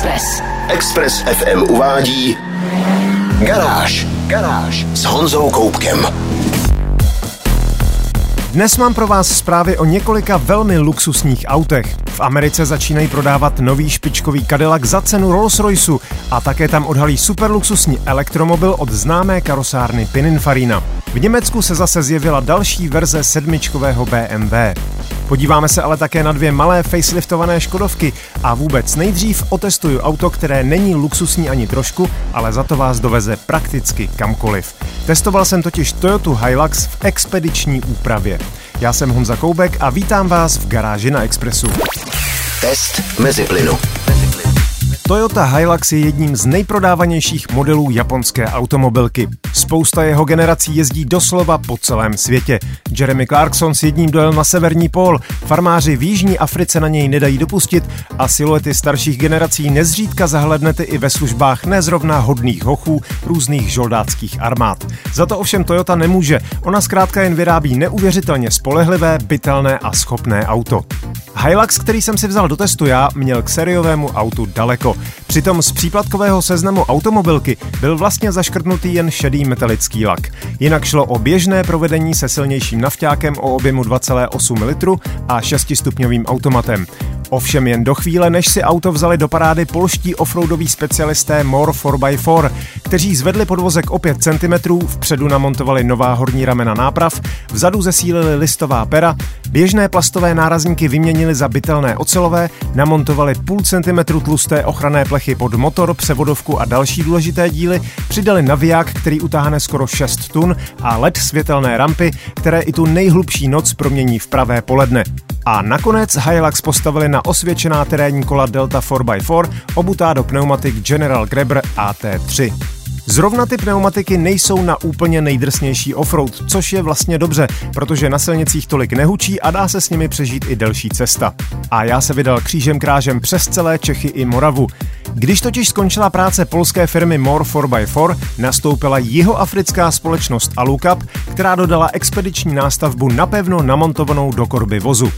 Express. Express FM uvádí Garáž. Garáž s Honzou Koupkem. Dnes mám pro vás zprávy o několika velmi luxusních autech. V Americe začínají prodávat nový špičkový Cadillac za cenu Rolls-Royceu a také tam odhalí superluxusní elektromobil od známé karosárny Pininfarina. V Německu se zase zjevila další verze sedmičkového BMW. Podíváme se ale také na dvě malé faceliftované Škodovky a vůbec nejdřív otestuju auto, které není luxusní ani trošku, ale za to vás doveze prakticky kamkoliv. Testoval jsem totiž Toyota Hilux v expediční úpravě. Já jsem Honza Koubek a vítám vás v garáži na Expressu. Test mezi plynu. Toyota Hilux je jedním z nejprodávanějších modelů japonské automobilky. Spousta jeho generací jezdí doslova po celém světě. Jeremy Clarkson s jedním dojel na severní pól, farmáři v Jižní Africe na něj nedají dopustit a siluety starších generací nezřídka zahlednete i ve službách nezrovna hodných hochů různých žoldáckých armád. Za to ovšem Toyota nemůže, ona zkrátka jen vyrábí neuvěřitelně spolehlivé, bytelné a schopné auto. Hilux, který jsem si vzal do testu já, měl k sériovému autu daleko. Přitom z příplatkového seznamu automobilky byl vlastně zaškrtnutý jen šedý metalický lak. Jinak šlo o běžné provedení se silnějším nafťákem o objemu 2,8 litru a 6-stupňovým automatem. Ovšem jen do chvíle, než si auto vzali do parády polští offroadoví specialisté More 4x4, kteří zvedli podvozek o 5 cm, vpředu namontovali nová horní ramena náprav, vzadu zesílili listová pera, běžné plastové nárazníky vyměnili za bytelné ocelové, namontovali půl centimetru tlusté ochranné plechy pod motor, převodovku a další důležité díly, přidali naviják, který utáhne skoro 6 tun a LED světelné rampy, které i tu nejhlubší noc promění v pravé poledne. A nakonec Hilux postavili na osvědčená terénní kola Delta 4x4, obutá do pneumatik General Grabber AT3. Zrovna ty pneumatiky nejsou na úplně nejdrsnější offroad, což je vlastně dobře, protože na silnicích tolik nehučí a dá se s nimi přežít i delší cesta. A já se vydal křížem krážem přes celé Čechy i Moravu. Když totiž skončila práce polské firmy More 4x4, nastoupila jihoafrická společnost Alucap, která dodala expediční nástavbu napevno namontovanou do korby vozu.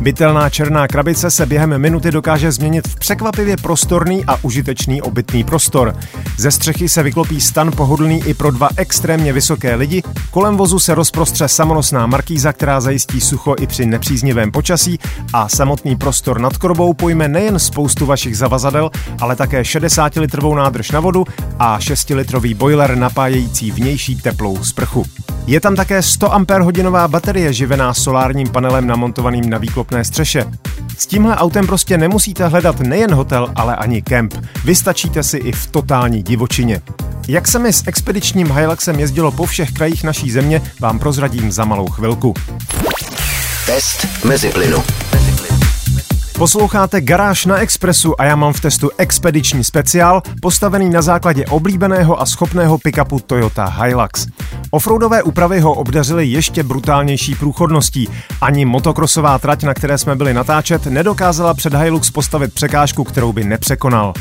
Bytelná černá krabice se během minuty dokáže změnit v překvapivě prostorný a užitečný obytný prostor. Ze střechy se vyklopí stan pohodlný i pro dva extrémně vysoké lidi, kolem vozu se rozprostře samonosná markíza, která zajistí sucho i při nepříznivém počasí a samotný prostor nad korbou pojme nejen spoustu vašich zavazadel, ale také 60-litrovou nádrž na vodu a 6-litrový boiler napájející vnější teplou sprchu. Je tam také 100 Ah baterie živená solárním panelem namontovaným na výklopné střeše. S tímhle autem prostě nemusíte hledat nejen hotel, ale ani kemp. Vystačíte si i v totální divočině. Jak se mi s expedičním Hiluxem jezdilo po všech krajích naší země, vám prozradím za malou chvilku. Test mezi plynu. Posloucháte Garáž na Expressu a já mám v testu expediční speciál, postavený na základě oblíbeného a schopného pickupu Toyota Hilux. Offroadové úpravy ho obdařily ještě brutálnější průchodností. Ani motokrosová trať, na které jsme byli natáčet, nedokázala před Hilux postavit překážku, kterou by nepřekonal.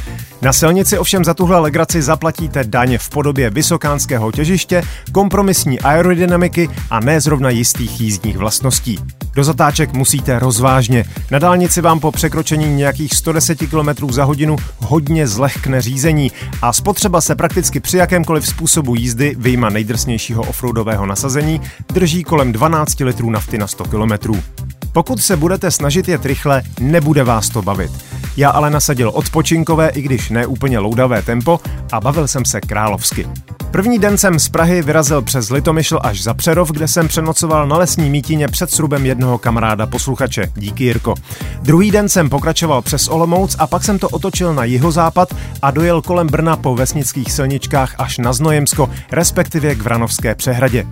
Na silnici ovšem za tuhle legraci zaplatíte daň v podobě vysokánského těžiště, kompromisní aerodynamiky a ne zrovna jistých jízdních vlastností. Do zatáček musíte rozvážně. Na dálnici vám po překročení nějakých 110 km za hodinu hodně zlehkne řízení a spotřeba se prakticky při jakémkoliv způsobu jízdy vyjma nejdrsnějšího offroadového nasazení drží kolem 12 litrů nafty na 100 km. Pokud se budete snažit jet rychle, nebude vás to bavit. Já ale nasadil odpočinkové, i když ne úplně loudavé tempo a bavil jsem se královsky. První den jsem z Prahy vyrazil přes Litomyšl až za Přerov, kde jsem přenocoval na lesní mítině před srubem jednoho kamaráda posluchače. Díky Jirko. Druhý den jsem pokračoval přes Olomouc a pak jsem to otočil na jihozápad a dojel kolem Brna po vesnických silničkách až na Znojemsko, respektive k Vranovské přehradě.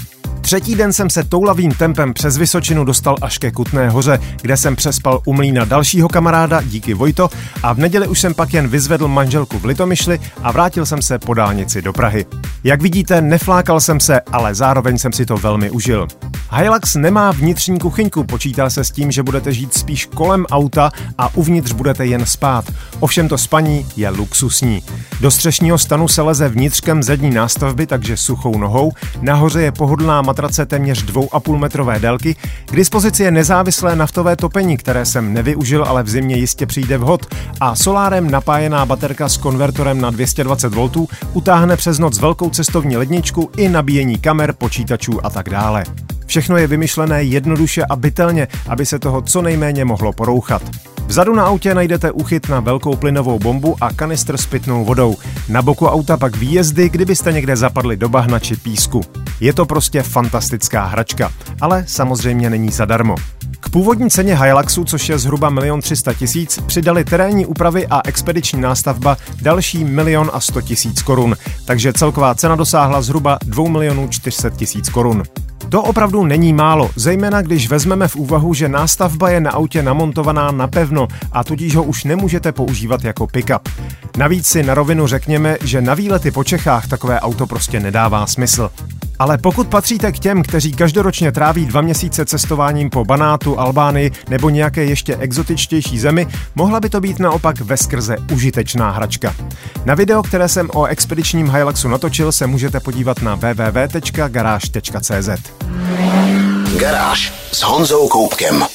Třetí den jsem se toulavým tempem přes Vysočinu dostal až ke Kutné hoře, kde jsem přespal u mlína dalšího kamaráda, díky Vojto, a v neděli už jsem pak jen vyzvedl manželku v Litomyšli a vrátil jsem se po dálnici do Prahy. Jak vidíte, neflákal jsem se, ale zároveň jsem si to velmi užil. Hilux nemá vnitřní kuchyňku, počítá se s tím, že budete žít spíš kolem auta a uvnitř budete jen spát. Ovšem to spaní je luxusní. Do střešního stanu se leze vnitřkem zadní nástavby, takže suchou nohou. Nahoře je pohodlná matrace téměř 2,5 metrové délky. K dispozici je nezávislé naftové topení, které jsem nevyužil, ale v zimě jistě přijde vhod. A solárem napájená baterka s konvertorem na 220 V utáhne přes noc velkou cestovní ledničku i nabíjení kamer, počítačů a tak dále. Všechno je vymyšlené jednoduše a bytelně, aby se toho co nejméně mohlo porouchat. Vzadu na autě najdete uchyt na velkou plynovou bombu a kanistr s pitnou vodou. Na boku auta pak výjezdy, kdybyste někde zapadli do bahna či písku. Je to prostě fantastická hračka, ale samozřejmě není zadarmo. K původní ceně Hiluxu, což je zhruba 1 300 tisíc, přidali terénní úpravy a expediční nástavba další 1 a 100 tisíc korun, takže celková cena dosáhla zhruba 2 milionů 400 tisíc korun. To opravdu není málo, zejména když vezmeme v úvahu, že nástavba je na autě namontovaná napevno a tudíž ho už nemůžete používat jako pickup. Navíc si na rovinu řekněme, že na výlety po Čechách takové auto prostě nedává smysl. Ale pokud patříte k těm, kteří každoročně tráví dva měsíce cestováním po Banátu, Albánii nebo nějaké ještě exotičtější zemi, mohla by to být naopak veskrze užitečná hračka. Na video, které jsem o expedičním Hiluxu natočil, se můžete podívat na www.garáž.cz. Garáž s Honzou Koupkem.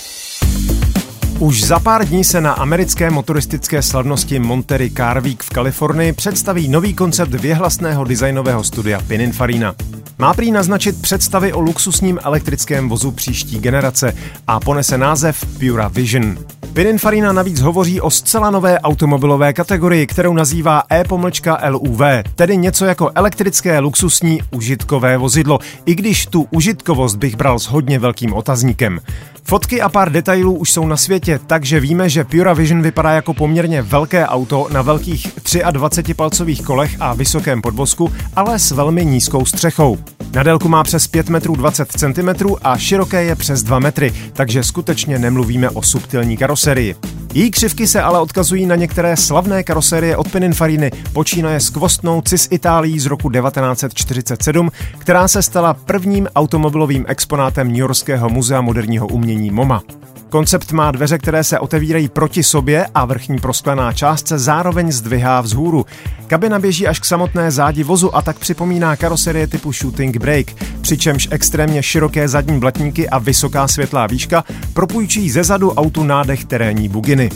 Už za pár dní se na americké motoristické slavnosti Monterey Car Week v Kalifornii představí nový koncept věhlasného designového studia Pininfarina. Má prý naznačit představy o luxusním elektrickém vozu příští generace a ponese název Pura Vision. Pininfarina navíc hovoří o zcela nové automobilové kategorii, kterou nazývá E-LUV, tedy něco jako elektrické luxusní užitkové vozidlo, i když tu užitkovost bych bral s hodně velkým otazníkem. Fotky a pár detailů už jsou na světě, takže víme, že Pura Vision vypadá jako poměrně velké auto na velkých 23-palcových kolech a vysokém podvozku, ale s velmi nízkou střechou. Na délku má přes 5 metrů 20 cm a široké je přes 2 metry, takže skutečně nemluvíme o subtilní karoserii. Její křivky se ale odkazují na některé slavné karoserie od Pininfariny, počínaje s kvostnou CIS Itálií z roku 1947, která se stala prvním automobilovým exponátem New Yorkského muzea moderního umění MoMA. Koncept má dveře, které se otevírají proti sobě a vrchní prosklená část se zároveň zdvihá vzhůru. Kabina běží až k samotné zádi vozu a tak připomíná karoserie typu Shooting Brake, přičemž extrémně široké zadní blatníky a vysoká světlá výška propůjčí ze zadu autu nádech terénní buginy.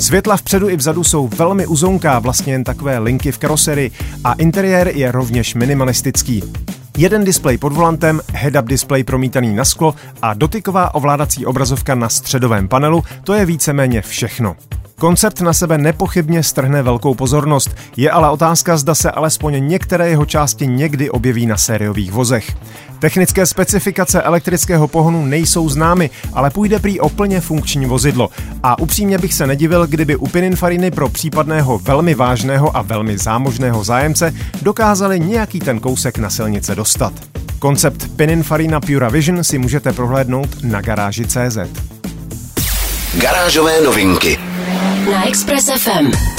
Světla vpředu i vzadu jsou velmi uzonká, vlastně jen takové linky v karoserii a interiér je rovněž minimalistický. Jeden displej pod volantem, head-up display promítaný na sklo a dotyková ovládací obrazovka na středovém panelu, to je víceméně všechno. Koncept na sebe nepochybně strhne velkou pozornost, je ale otázka, zda se alespoň některé jeho části někdy objeví na sériových vozech. Technické specifikace elektrického pohonu nejsou známy, ale půjde prý o plně funkční vozidlo. A upřímně bych se nedivil, kdyby u Pininfariny pro případného velmi vážného a velmi zámožného zájemce dokázali nějaký ten kousek na silnice dostat. Koncept Pininfarina Pura Vision si můžete prohlédnout na garáži CZ. Garážové novinky na Express FM.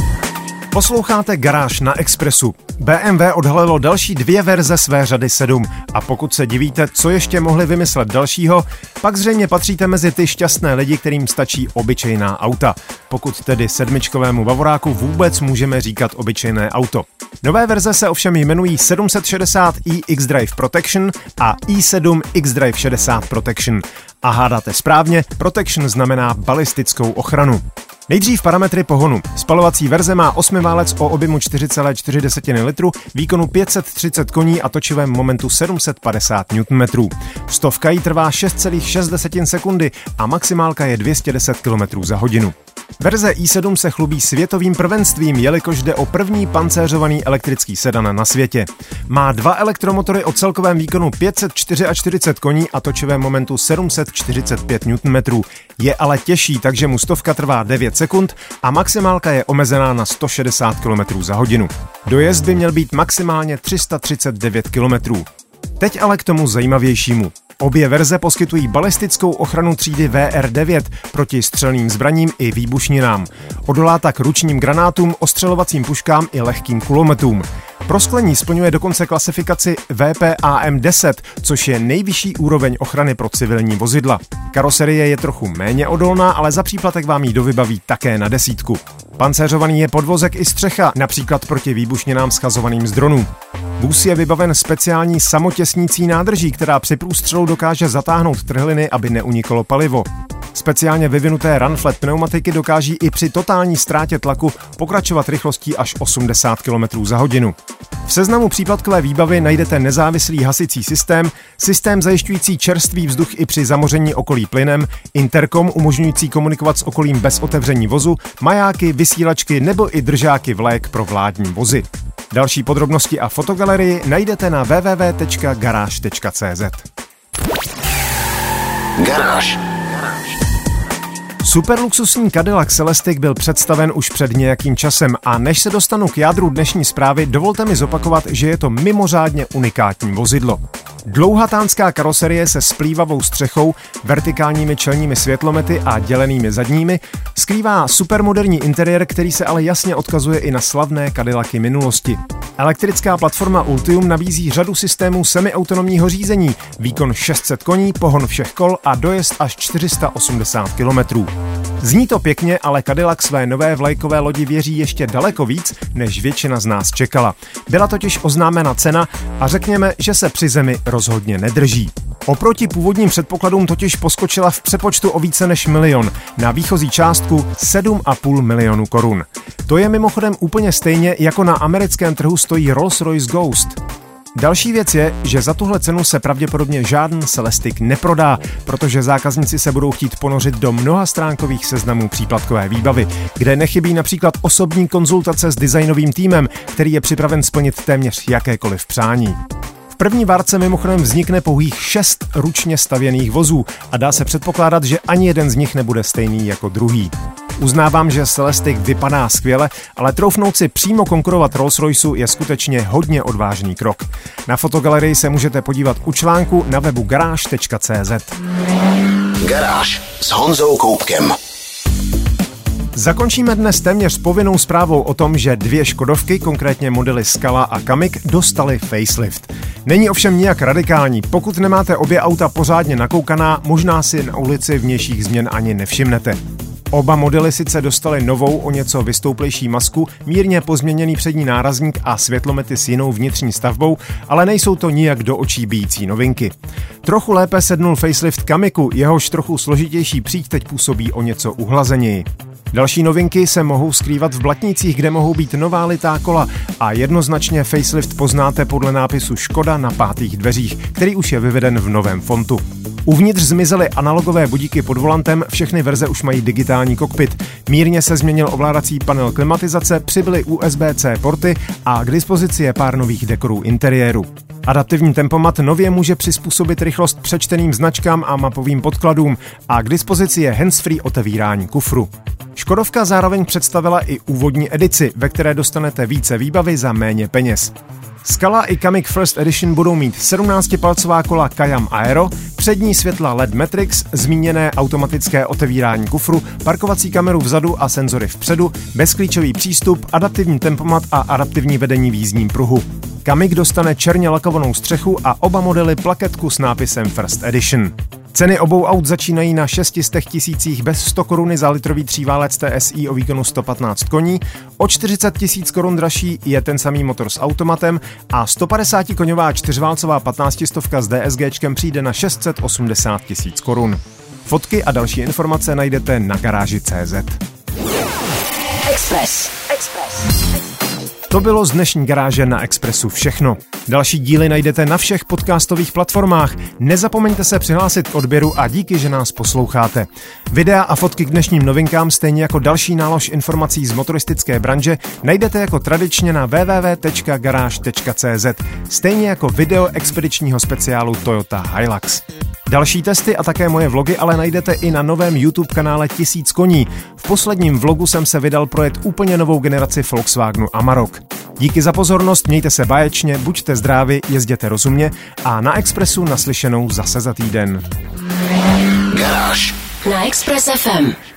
Posloucháte Garáž na Expressu. BMW odhalilo další dvě verze své řady 7 a pokud se divíte, co ještě mohli vymyslet dalšího, pak zřejmě patříte mezi ty šťastné lidi, kterým stačí obyčejná auta. Pokud tedy sedmičkovému Bavoráku vůbec můžeme říkat obyčejné auto. Nové verze se ovšem jmenují 760i X-Drive Protection a i7 X-Drive 60 Protection. A hádáte správně, Protection znamená balistickou ochranu. Nejdřív parametry pohonu. Spalovací verze má 8 válec o objemu 4,4 litru, výkonu 530 koní a točivém momentu 750 Nm. Stovka jí trvá 6,6 sekundy a maximálka je 210 km za hodinu. Verze i7 se chlubí světovým prvenstvím, jelikož jde o první pancéřovaný elektrický sedan na světě. Má dva elektromotory o celkovém výkonu 544 koní a točivém momentu 745 Nm. Je ale těžší, takže mu stovka trvá 9 sekund a maximálka je omezená na 160 km za hodinu. Dojezd by měl být maximálně 339 km. Teď ale k tomu zajímavějšímu. Obě verze poskytují balistickou ochranu třídy VR9 proti střelným zbraním i výbušninám. Odolá tak ručním granátům, ostřelovacím puškám i lehkým kulometům. Prosklení splňuje dokonce klasifikaci VPAM10, což je nejvyšší úroveň ochrany pro civilní vozidla. Karoserie je trochu méně odolná, ale za příplatek vám ji dovybaví také na desítku. Pancéřovaný je podvozek i střecha, například proti výbušninám schazovaným z dronů. Vůz je vybaven speciální samotěsnící nádrží, která při průstřelu dokáže zatáhnout trhliny, aby neuniklo palivo. Speciálně vyvinuté Runflat pneumatiky dokáží i při totální ztrátě tlaku pokračovat rychlostí až 80 km za hodinu. V seznamu příplatkové výbavy najdete nezávislý hasicí systém, systém zajišťující čerstvý vzduch i při zamoření okolí plynem, interkom umožňující komunikovat s okolím bez otevření vozu, majáky, vysílačky nebo i držáky vlék pro vládní vozy. Další podrobnosti a fotogalerii najdete na www.garage.cz. Garáž. Superluxusní Cadillac Celestiq byl představen už před nějakým časem a než se dostanu k jádru dnešní zprávy, dovolte mi zopakovat, že je to mimořádně unikátní vozidlo. Dlouhatánská karoserie se splývavou střechou, vertikálními čelními světlomety a dělenými zadními skrývá supermoderní interiér, který se ale jasně odkazuje i na slavné Cadillacy minulosti. Elektrická platforma Ultium nabízí řadu systémů semiautonomního řízení, výkon 600 koní, pohon všech kol a dojezd až 480 km. Zní to pěkně, ale Cadillac své nové vlajkové lodi věří ještě daleko víc, než většina z nás čekala. Byla totiž oznámena cena a řekněme, že se při zemi rozhodně nedrží. Oproti původním předpokladům totiž poskočila v přepočtu o více než milion na výchozí částku 7,5 milionu korun. To je mimochodem úplně stejně, jako na americkém trhu stojí Rolls-Royce Ghost. Další věc je, že za tuhle cenu se pravděpodobně žádný Celestik neprodá, protože zákazníci se budou chtít ponořit do mnoha stránkových seznamů příplatkové výbavy, kde nechybí například osobní konzultace s designovým týmem, který je připraven splnit téměř jakékoliv přání. V první várce mimochodem vznikne pouhých šest ručně stavěných vozů a dá se předpokládat, že ani jeden z nich nebude stejný jako druhý. Uznávám, že Celestic vypadá skvěle, ale troufnout si přímo konkurovat Rolls-Royceu je skutečně hodně odvážný krok. Na fotogalerii se můžete podívat u článku na webu garáž.cz. Garáž s Honzou Koupkem. Zakončíme dnes téměř povinnou zprávou o tom, že dvě Škodovky, konkrétně modely Skala a Kamik, dostali facelift. Není ovšem nijak radikální. Pokud nemáte obě auta pořádně nakoukaná, možná si na ulici vnějších změn ani nevšimnete. Oba modely sice dostaly novou o něco vystouplejší masku, mírně pozměněný přední nárazník a světlomety s jinou vnitřní stavbou, ale nejsou to nijak do očí bíjící novinky. Trochu lépe sednul facelift Kamiku, jehož trochu složitější příď teď působí o něco uhlazeněji. Další novinky se mohou skrývat v blatnicích, kde mohou být nová litá kola a jednoznačně facelift poznáte podle nápisu Škoda na pátých dveřích, který už je vyveden v novém fontu. Uvnitř zmizely analogové budíky pod volantem, všechny verze už mají digitální kokpit. Mírně se změnil ovládací panel klimatizace, přibyly USB-C porty a k dispozici je pár nových dekorů interiéru. Adaptivní tempomat nově může přizpůsobit rychlost přečteným značkám a mapovým podkladům a k dispozici je handsfree otevírání kufru. Škodovka zároveň představila i úvodní edici, ve které dostanete více výbavy za méně peněz. Skala i Kamik First Edition budou mít 17-palcová kola Kayam Aero, přední světla LED Matrix, zmíněné automatické otevírání kufru, parkovací kameru vzadu a senzory vpředu, bezklíčový přístup, adaptivní tempomat a adaptivní vedení v jízdním pruhu. Kamik dostane černě lakovanou střechu a oba modely plaketku s nápisem First Edition. Ceny obou aut začínají na 600 tisících bez 100 koruny za litrový tříválec TSI o výkonu 115 koní, o 40 tisíc korun dražší je ten samý motor s automatem a 150 koňová čtyřválcová 15 stovka s DSGčkem přijde na 680 tisíc korun. Fotky a další informace najdete na garáži.cz. Express. Express. To bylo z dnešní garáže na Expressu všechno. Další díly najdete na všech podcastových platformách. Nezapomeňte se přihlásit k odběru a díky, že nás posloucháte. Videa a fotky k dnešním novinkám, stejně jako další nálož informací z motoristické branže, najdete jako tradičně na www.garage.cz, stejně jako video expedičního speciálu Toyota Hilux. Další testy a také moje vlogy ale najdete i na novém YouTube kanále Tisíc koní. V posledním vlogu jsem se vydal projet úplně novou generaci Volkswagenu Amarok. Díky za pozornost, mějte se báječně, buďte zdraví, jezděte rozumně a na Expressu naslyšenou zase za týden. Garáž. Na Express FM.